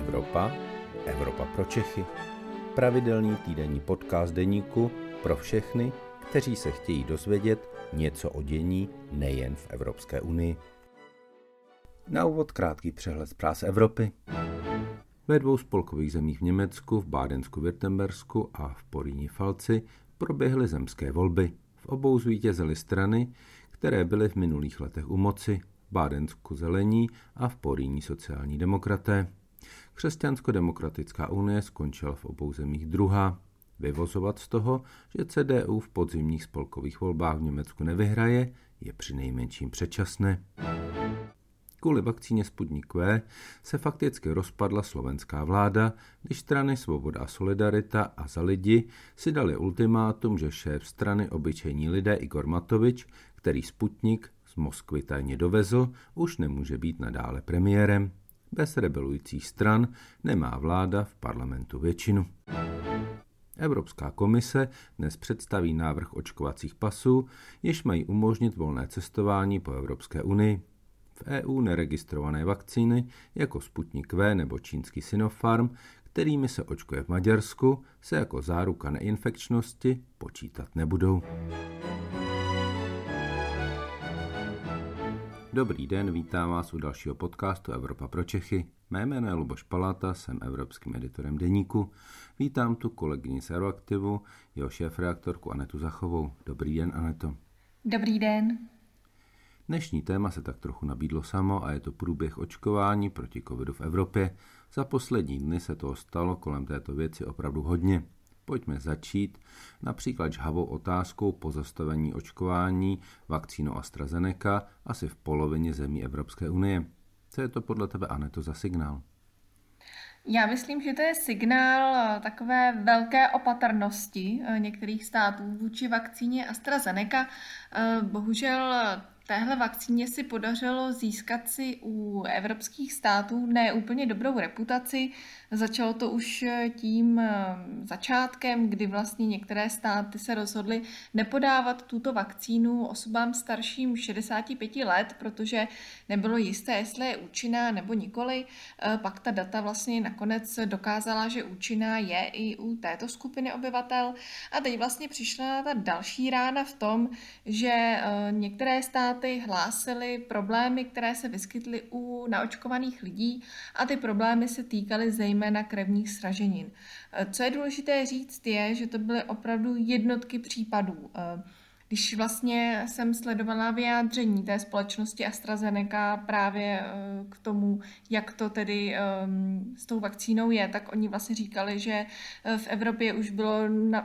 Evropa, Evropa pro Čechy. Pravidelný týdenní podcast deníku pro všechny, kteří se chtějí dozvědět něco o dění nejen v Evropské unii. Na úvod krátký přehled zpráv Evropy. Ve dvou spolkových zemích v Německu, v Bádensku, Württembersku a v Poríní Falci proběhly zemské volby. V obou zvítězily strany, které byly v minulých letech u moci, Bádensku zelení a v Poríní sociální demokraté. Křesťansko-demokratická unie skončila v obou zemích druhá. Vyvozovat z toho, že CDU v podzimních spolkových volbách v Německu nevyhraje, je při nejmenším předčasné. Kvůli vakcíně Sputnik V se fakticky rozpadla slovenská vláda, když strany Svoboda a Solidarita a za lidi si dali ultimátum, že šéf strany Obyčejní lidé Igor Matovič, který Sputnik z Moskvy tajně dovezl, už nemůže být nadále premiérem. Bez rebelujících stran nemá vláda v parlamentu většinu. Evropská komise dnes představí návrh očkovacích pasů, jež mají umožnit volné cestování po Evropské unii. V EU neregistrované vakcíny jako Sputnik V nebo čínský Sinopharm, kterými se očkuje v Maďarsku, se jako záruka neinfekčnosti počítat nebudou. Dobrý den, vítám vás u dalšího podcastu Evropa pro Čechy. Mé jméno je Luboš Palata, jsem evropským editorem deníku. Vítám tu kolegyni z Aeroaktivu, jeho šéf-reaktorku Anetu Zachovou. Dobrý den, Aneto. Dobrý den. Dnešní téma se tak trochu nabídlo samo a je to průběh očkování proti covidu v Evropě. Za poslední dny se toho stalo kolem této věci opravdu hodně. Pojďme začít například žhavou otázkou pozastavení očkování vakcínou AstraZeneca asi v polovině zemí Evropské unie. Co je to podle tebe, Aneto, za signál? Já myslím, že to je signál eh, takové velké opatrnosti eh, některých států vůči vakcíně AstraZeneca. Eh, bohužel téhle vakcíně si podařilo získat si u evropských států ne úplně dobrou reputaci. Začalo to už tím eh, začátkem, kdy vlastně některé státy se rozhodly nepodávat tuto vakcínu osobám starším 65 let, protože nebylo jisté, jestli je účinná nebo nikoli. Eh, pak ta data vlastně nakonec dokázala, že účinná je i u této skupiny obyvatel. A teď vlastně přišla ta další rána v tom, že eh, některé státy státy hlásily problémy, které se vyskytly u naočkovaných lidí a ty problémy se týkaly zejména krevních sraženin. Co je důležité říct je, že to byly opravdu jednotky případů. Když vlastně jsem sledovala vyjádření té společnosti AstraZeneca právě eh, k tomu, jak to tedy ehm, s tou vakcínou je, tak oni vlastně říkali, že eh, v Evropě už bylo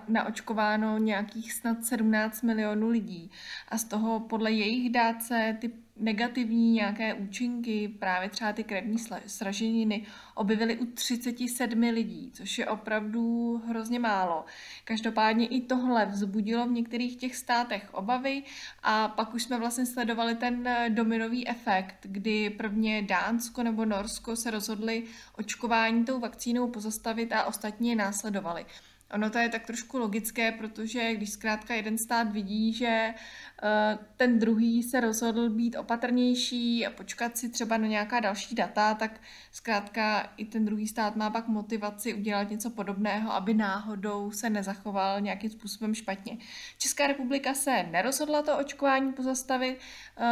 naočkováno nějakých snad 17 milionů lidí. A z toho podle jejich dát se ty negativní nějaké účinky, právě třeba ty krevní sraženiny, objevily u 37 lidí, což je opravdu hrozně málo. Každopádně i tohle vzbudilo v některých těch státech obavy a pak už jsme vlastně sledovali ten dominový efekt, kdy prvně Dánsko nebo Norsko se rozhodli očkování tou vakcínou pozastavit a ostatní je následovali. Ono to je tak trošku logické, protože když zkrátka jeden stát vidí, že eh, ten druhý se rozhodl být opatrnější a počkat si třeba na nějaká další data, tak zkrátka i ten druhý stát má pak motivaci udělat něco podobného, aby náhodou se nezachoval nějakým způsobem špatně. Česká republika se nerozhodla to očkování pozastavit,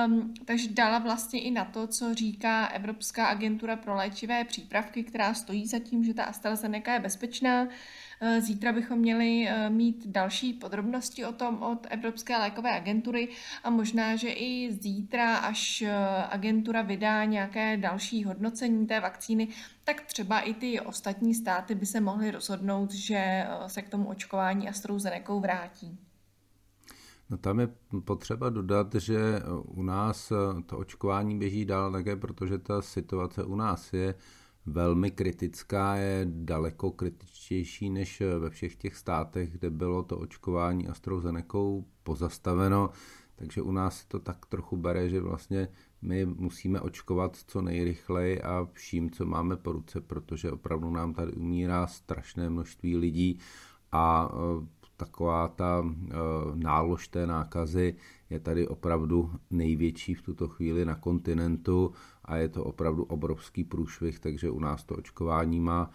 um, takže dala vlastně i na to, co říká Evropská agentura pro léčivé přípravky, která stojí za tím, že ta AstraZeneca je bezpečná. Eh, zítra bychom měli eh, mít další podrobnosti o tom od Evropské lékové agentury a možná, že i zítra, až eh, agentura vydá nějaké další hodnocení té vakcíny, tak třeba i ty ostatní státy by se mohly rozhodnout, že se k tomu očkování AstraZeneca vrátí. No tam je potřeba dodat, že u nás to očkování běží dál také, protože ta situace u nás je velmi kritická, je daleko kritičtější než ve všech těch státech, kde bylo to očkování AstraZeneca pozastaveno, takže u nás to tak trochu bere, že vlastně my musíme očkovat co nejrychleji a vším, co máme po ruce, protože opravdu nám tady umírá strašné množství lidí a taková ta e, nálož té nákazy je tady opravdu největší v tuto chvíli na kontinentu a je to opravdu obrovský průšvih, takže u nás to očkování má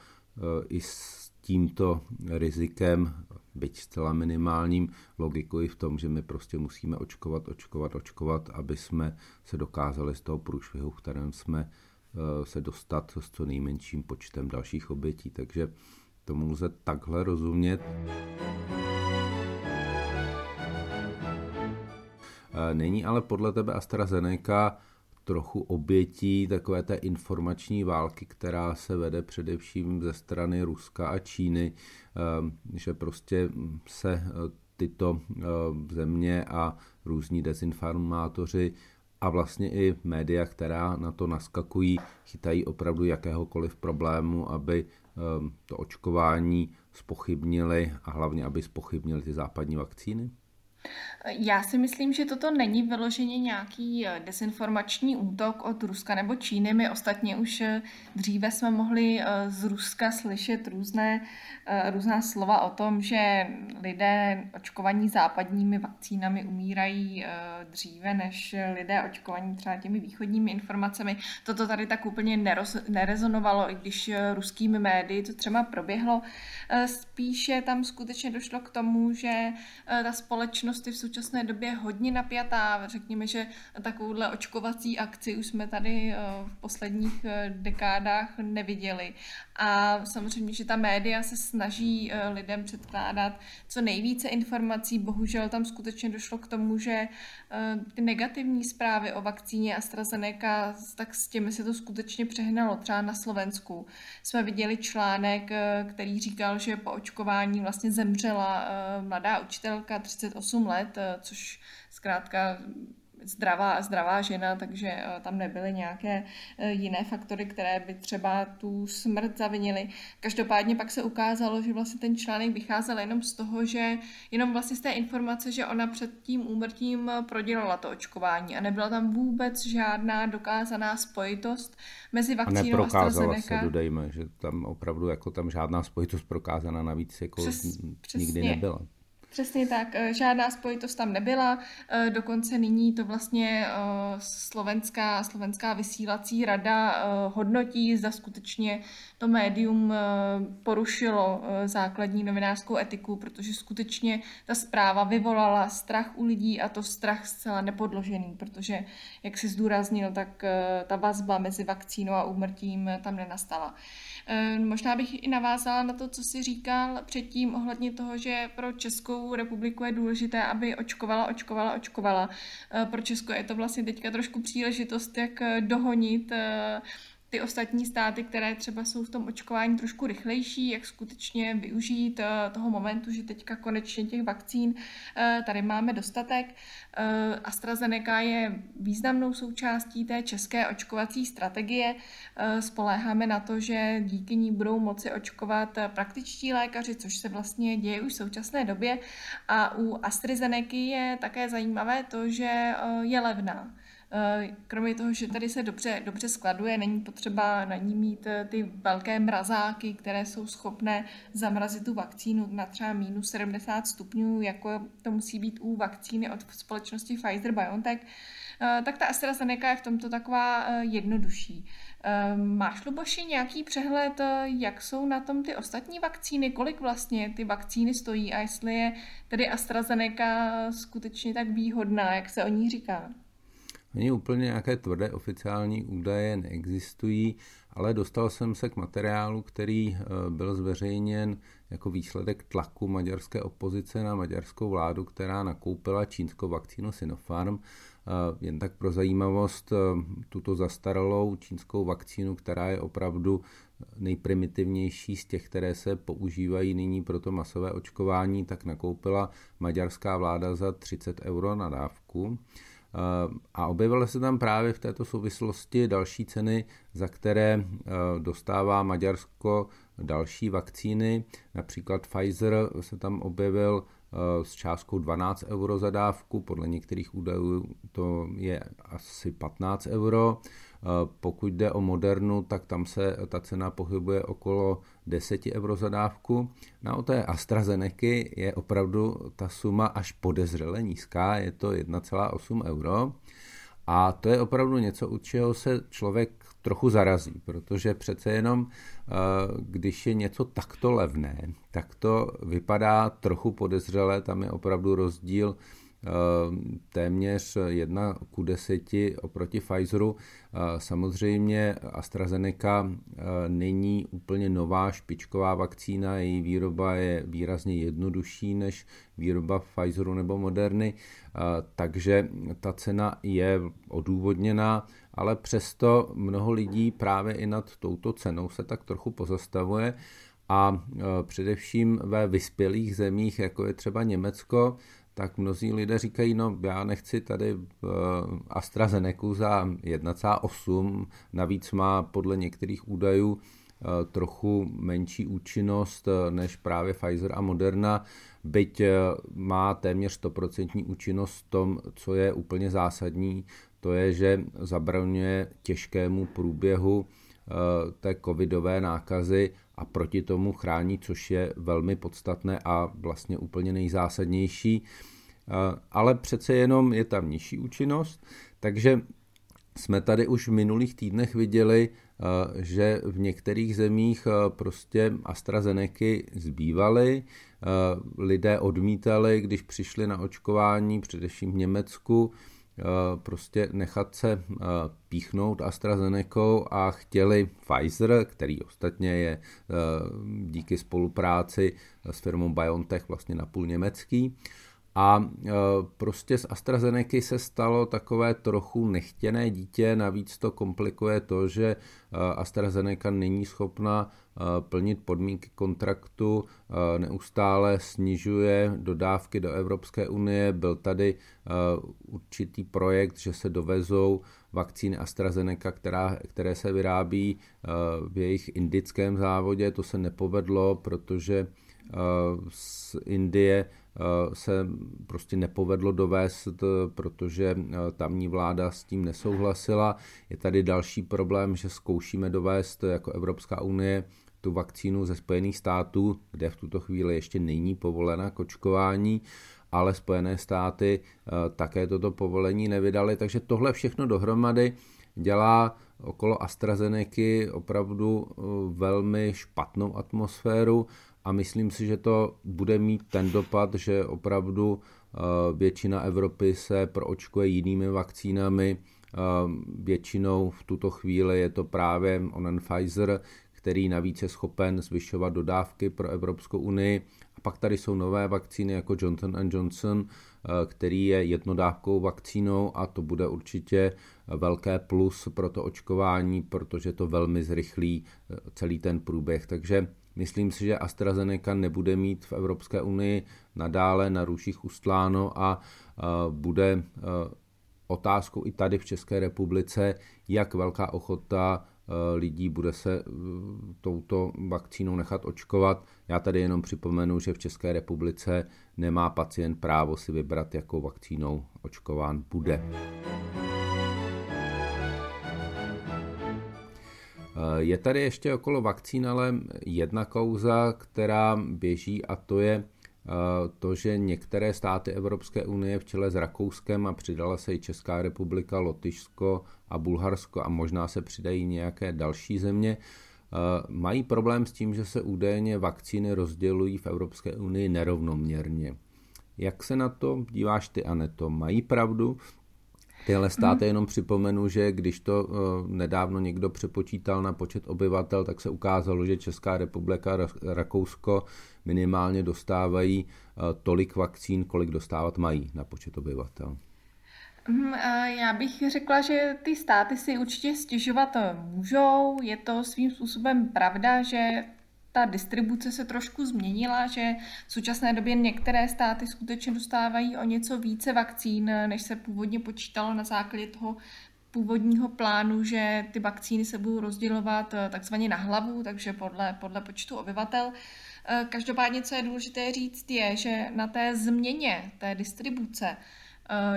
i s tímto rizikem, byť zcela minimálním, logiku i v tom, že my prostě musíme očkovat, očkovat, očkovat, aby jsme se dokázali z toho průšvihu, v kterém jsme eh, se dostat s co nejmenším počtem dalších obětí. Takže tomu lze takhle rozumět. Eh, není ale podle tebe AstraZeneca trochu obětí takové té informační války, která se vede především ze strany Ruska a Číny, eh, že prostě se eh, tyto země a různí dezinformátoři a vlastně i média, která na to naskakují, chytají opravdu jakéhokoliv problému, aby to očkování spochybnili a hlavně, aby spochybnili ty západní vakcíny? Já si myslím, že toto není vyloženě nějaký eh, desinformační útok od Ruska nebo Číny. My ostatně už eh, dříve jsme mohli eh, z Ruska slyšet různé, různá slova o tom, že lidé očkovaní západními vakcínami umírají dříve než lidé očkovaní třeba těmi východními informacemi. Toto tady tak úplně neroz, nerezonovalo, i když ruskými médii to třeba proběhlo. Spíše tam skutečně došlo k tomu, že ta společnost společnost je v současné době hodně napjatá. Řekněme, že takovouhle očkovací akci už jsme tady eh, v posledních eh, dekádách neviděli. A samozřejmě, že ta média se snaží eh, lidem předkládat co nejvíce informací. Bohužel tam skutečně došlo k tomu, že ty negativní zprávy o vakcíně AstraZeneca, tak s těmi se to skutečně přehnalo. Třeba na Slovensku jsme viděli článek, který říkal, že po očkování vlastně zemřela mladá učitelka 38 8 let, eh, což zkrátka zdravá, zdravá žena, takže eh, tam nebyly nějaké eh, jiné faktory, které by třeba tu smrt zavinily. Každopádně pak se ukázalo, že vlastně ten článek vycházel jenom z toho, že jenom vlastně z té informace, že ona před tím úmrtím prodělala to očkování a nebyla tam vůbec žádná dokázaná spojitost mezi vakcínou a neprokázala AstraZeneca. se, dodejme, že tam opravdu jako tam žádná spojitost prokázaná navíc jako Přes, nikdy přesně. nebyla. Přesně tak, eh, žádná spojitost tam nebyla, eh, dokonce nyní to vlastně eh, slovenská, slovenská vysílací rada hodnotí, zda skutečně to médium porušilo základní novinářskou etiku, protože skutečně ta zpráva vyvolala strach u lidí a to strach zcela nepodložený, protože, jak si zdůraznil, tak ta vazba mezi vakcínou a úmrtím tam nenastala. Možná bych i navázala na to, co si říkal předtím ohledně toho, že pro Českou republiku je důležité, aby očkovala, očkovala, očkovala. Pro Česko je to vlastně teďka trošku příležitost, jak dohonit ty ostatní státy, které třeba jsou v tom očkování trošku rychlejší, jak skutečně využít eh, toho momentu, že teďka konečně těch vakcín eh, tady máme dostatek. Eh, AstraZeneca je významnou součástí té české očkovací strategie. Spoléháme na to, že díky ní budou moci očkovat praktičtí lékaři, což se vlastně děje už v současné době. A u AstraZeneca je také zajímavé to, že je levná. Eh, kromě toho, že tady se dobře, dobře skladuje, není potřeba na ní mít eh, ty velké mrazáky, které jsou schopné zamrazit tu vakcínu na třeba minus 70 stupňů, jako to musí být u vakcíny od společnosti Pfizer-BioNTech, eh, tak ta AstraZeneca je v tomto taková jednodušší. Máš, Luboši, nějaký přehled, jak jsou na tom ty ostatní vakcíny, kolik vlastně ty vakcíny stojí a jestli je tedy AstraZeneca skutečně tak výhodná, jak se o ní říká? Ani úplně nějaké tvrdé oficiální údaje neexistují, ale dostal jsem se k materiálu, který eh, byl zveřejněn jako výsledek tlaku maďarské opozice na maďarskou vládu, která nakoupila čínskou vakcínu Sinopharm. Eh, jen tak pro zajímavost, eh, tuto zastaralou čínskou vakcínu, která je opravdu nejprimitivnější z těch, které se používají nyní pro to masové očkování, tak nakoupila maďarská vláda za 30 euro na dávku. A objevily se tam právě v této souvislosti další ceny, za které eh, dostává Maďarsko další vakcíny. Například Pfizer se tam objevil s částkou 12 euro za dávku, podle některých údajů to je asi 15 euro. Pokud jde o Modernu, tak tam se ta cena pohybuje okolo 10 euro za dávku. Na o té AstraZeneca je opravdu ta suma až podezřele nízká, je to 1,8 euro. A to je opravdu něco, u čeho se člověk trochu zarazí, protože přece jenom, eh, když je něco takto levné, tak to vypadá trochu podezřele, tam je opravdu rozdíl Eh, téměř 1 ku 10 oproti Pfizeru. Samozřejmě AstraZeneca není úplně nová špičková vakcína, její výroba je výrazně jednodušší než výroba Pfizeru nebo Moderny, takže ta cena je odůvodněná, ale přesto mnoho lidí právě i nad touto cenou se tak trochu pozastavuje. A především ve vyspělých zemích, jako je třeba Německo, tak mnozí lidé říkají, no já nechci tady uh, AstraZeneca za 1,8, navíc má podle některých údajů uh, trochu menší účinnost uh, než právě Pfizer a Moderna, byť má téměř 100% účinnost v tom, co je úplně zásadní, to je, že zabraňuje těžkému průběhu té covidové nákazy a proti tomu chrání, což je velmi podstatné a vlastně úplně nejzásadnější. Ale přece jenom je tam nižší účinnost, takže jsme tady už v minulých týdnech viděli, že v některých zemích prostě AstraZeneca zbývaly, lidé odmítali, když přišli na očkování, především v Německu, Eh, prostě nechat se eh, píchnout AstraZeneca a chtěli Pfizer, který ostatně je eh, díky spolupráci s firmou BioNTech vlastně napůl německý, a e, prostě z AstraZeneca se stalo takové trochu nechtěné dítě, navíc to komplikuje to, že e, AstraZeneca není schopna e, plnit podmínky kontraktu, neustále snižuje dodávky do Evropské unie. Byl tady určitý projekt, že se dovezou vakcíny AstraZeneca, která, které se vyrábí v jejich indickém závodě. To se nepovedlo, protože z Indie se prostě nepovedlo dovést, eh, protože eh, tamní vláda s tím nesouhlasila. Je tady další problém, že zkoušíme dovést jako Evropská unie tu vakcínu ze Spojených států, kde v tuto chvíli ještě není povolena kočkování, ale Spojené státy také toto povolení nevydali, takže tohle všechno dohromady dělá okolo AstraZeneca opravdu velmi špatnou atmosféru a myslím si, že to bude mít ten dopad, že opravdu eh, většina Evropy se proočkuje jinými vakcínami. Eh, většinou v tuto chvíli je to právě onen Pfizer, který navíc je schopen zvyšovat dodávky pro Evropskou unii. A pak tady jsou nové vakcíny jako Johnson Johnson, eh, který je jednodávkou vakcínou a to bude určitě velké plus pro to očkování, protože to velmi zrychlí celý ten průběh. Takže Myslím si, že AstraZeneca nebude mít v Evropské unii nadále na ruších ustláno a bude otázkou i tady v České republice, jak velká ochota lidí bude se touto vakcínou nechat očkovat. Já tady jenom připomenu, že v České republice nemá pacient právo si vybrat, jakou vakcínou očkován bude. Je tady ještě okolo vakcín ale jedna kauza, která běží a to je eh, to, že některé státy Evropské unie v čele s Rakouskem a přidala se i Česká republika, Lotyšsko a Bulharsko a možná se přidají nějaké další země, eh, mají problém s tím, že se údajně vakcíny rozdělují v Evropské unii nerovnoměrně. Jak se na to díváš ty, Aneto? Mají pravdu? Tyhle státy jenom připomenu, že když to uh, nedávno někdo přepočítal na počet obyvatel, tak se ukázalo, že Česká republika a Rakousko minimálně dostávají uh, tolik vakcín, kolik dostávat mají na počet obyvatel. Mhm, já bych řekla, že ty státy si určitě stěžovat můžou. Je to svým způsobem pravda, že ta distribuce se trošku změnila, že v současné době některé státy skutečně dostávají o něco více vakcín, než se původně počítalo na základě toho původního plánu, že ty vakcíny se budou rozdělovat eh, takzvaně na hlavu, takže podle, podle počtu obyvatel. Každopádně, co je důležité říct, je, že na té změně té distribuce Eh,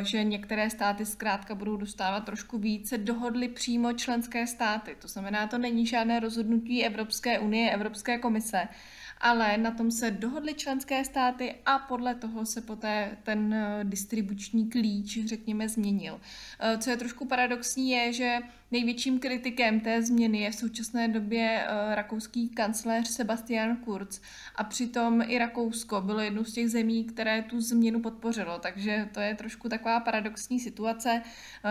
že některé státy zkrátka budou dostávat trošku více, dohodly přímo členské státy. To znamená, to není žádné rozhodnutí Evropské unie, Evropské komise, ale na tom se dohodly členské státy a podle toho se poté ten eh, distribuční klíč, řekněme, změnil. Eh, co je trošku paradoxní, je, že největším kritikem té změny je v současné době eh, rakouský kancléř Sebastian Kurz. A přitom i Rakousko bylo jednou z těch zemí, které tu změnu podpořilo, takže to je trošku taková paradoxní situace.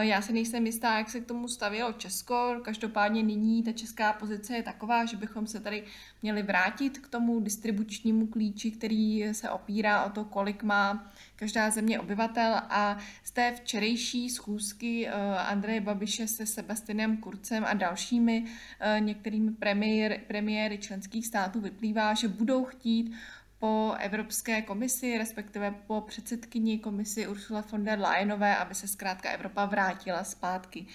Já si nejsem jistá, jak se k tomu stavilo Česko, každopádně nyní ta česká pozice je taková, že bychom se tady měli vrátit k tomu distribučnímu klíči, který se opírá o to, kolik má každá země obyvatel a z té včerejší schůzky uh, Andreje Babiše se Sebastianem Kurcem a dalšími uh, některými premiéry, premiéry členských států vyplývá, že budou chtít po Evropské komisi, respektive po předsedkyni komisi Ursula von der Leyenové, aby se zkrátka Evropa vrátila zpátky.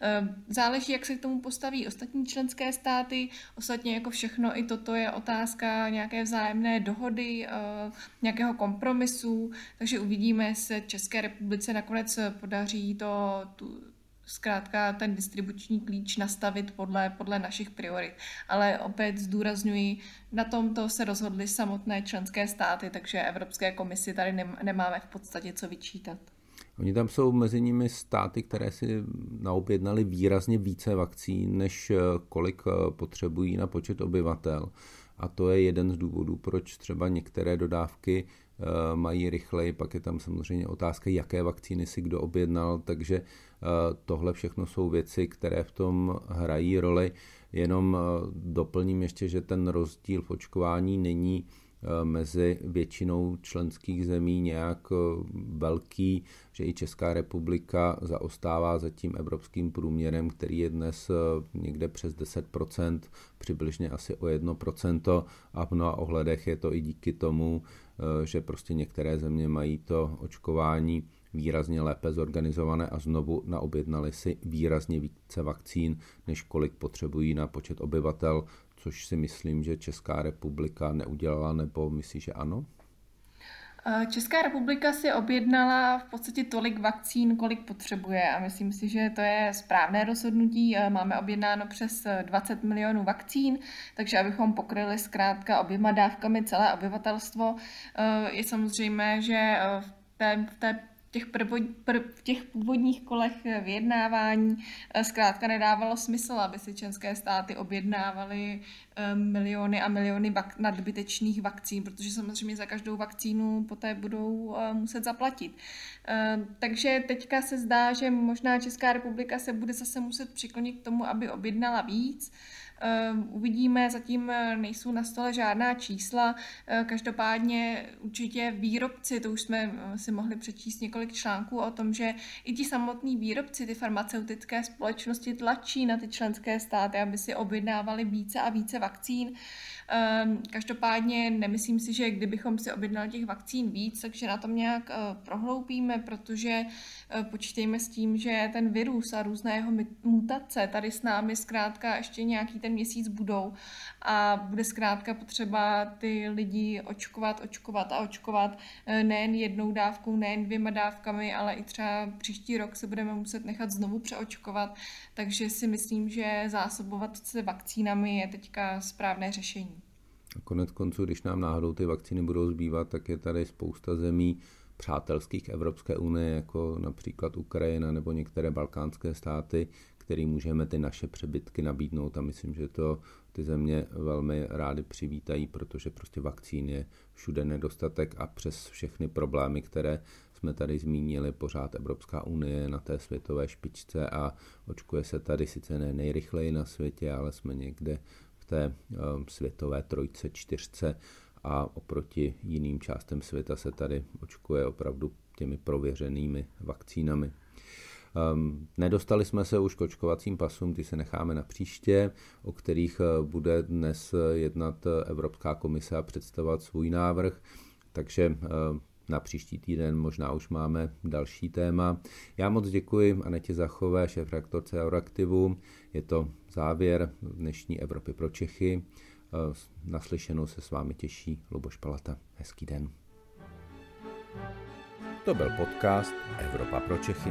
Ehm, záleží, jak se k tomu postaví ostatní členské státy. Ostatně jako všechno, i toto je otázka nějaké vzájemné dohody, ehm, nějakého kompromisu, takže uvidíme, jestli České republice nakonec podaří to, tu, zkrátka ten distribuční klíč nastavit podle, podle našich priorit. Ale opět zdůrazňuji, na tomto se rozhodly samotné členské státy, takže Evropské komisi tady nemáme v podstatě co vyčítat. Oni tam jsou mezi nimi státy, které si naobjednali výrazně více vakcín, než eh, kolik eh, potřebují na počet obyvatel. A to je jeden z důvodů, proč třeba některé dodávky mají rychleji. Pak je tam samozřejmě otázka, jaké vakcíny si kdo objednal, takže tohle všechno jsou věci, které v tom hrají roli. Jenom doplním ještě, že ten rozdíl v očkování není Eh, mezi většinou členských zemí nějak eh, velký, že i Česká republika zaostává za tím evropským průměrem, který je dnes eh, někde přes 10%, přibližně asi o 1% a v mnoha ohledech je to i díky tomu, že prostě některé země mají to očkování výrazně lépe zorganizované a znovu naobjednali si výrazně více vakcín, než kolik potřebují na počet obyvatel, což si myslím, že Česká republika neudělala, nebo myslí, že ano? Česká republika si objednala v podstatě tolik vakcín, kolik potřebuje a myslím si, že to je správné rozhodnutí. Eh, máme objednáno přes 20 milionů vakcín, takže abychom pokryli zkrátka oběma dávkami celé obyvatelstvo, eh, je samozřejmé, že v té, v té těch, prvo, pr, v těch původních kolech vyjednávání eh, zkrátka nedávalo smysl, aby si členské státy objednávaly eh, miliony a miliony vak, nadbytečných vakcín, protože samozřejmě za každou vakcínu poté budou eh, muset zaplatit. Takže teďka se zdá, že možná Česká republika se bude zase muset přiklonit k tomu, aby objednala víc, uvidíme, zatím eh, nejsou na stole žádná čísla. Eh, každopádně určitě výrobci, to už jsme eh, si mohli přečíst několik článků o tom, že i ti samotní výrobci, ty farmaceutické společnosti tlačí na ty členské státy, aby si objednávali více a více vakcín. Ehm, každopádně nemyslím si, že kdybychom si objednali těch vakcín víc, takže na tom nějak prohloupíme, protože počítejme s tím, že ten virus a různé jeho mutace tady s námi zkrátka ještě nějaký ten měsíc budou a bude zkrátka potřeba ty lidi očkovat, očkovat a očkovat eh, nejen jednou dávkou, nejen dvěma dávkami, ale i třeba příští rok se budeme muset nechat znovu přeočkovat, takže si myslím, že zásobovat se vakcínami je teďka správné řešení. A konec konců, když nám náhodou ty vakcíny budou zbývat, tak je tady spousta zemí, přátelských Evropské unie, jako například Ukrajina nebo některé balkánské státy, který můžeme ty naše přebytky nabídnout a myslím, že to ty země velmi rády přivítají, protože prostě vakcín je všude nedostatek a přes všechny problémy, které jsme tady zmínili, pořád Evropská unie na té světové špičce a očkuje se tady sice ne nejrychleji na světě, ale jsme někde v té um, světové trojce, čtyřce a oproti jiným částem světa se tady očkuje opravdu těmi prověřenými vakcínami. Um, nedostali jsme se už k očkovacím pasům, ty se necháme na příště, o kterých eh, bude dnes eh, jednat eh, Evropská komise a představovat svůj návrh, takže na příští týden možná už máme další téma. Já moc děkuji Anetě Zachové, šéf reaktorce Euraktivu. Je to závěr dnešní Evropy pro Čechy. Naslyšenou se s vámi těší Luboš Palata. Hezký den. To byl podcast Evropa pro Čechy.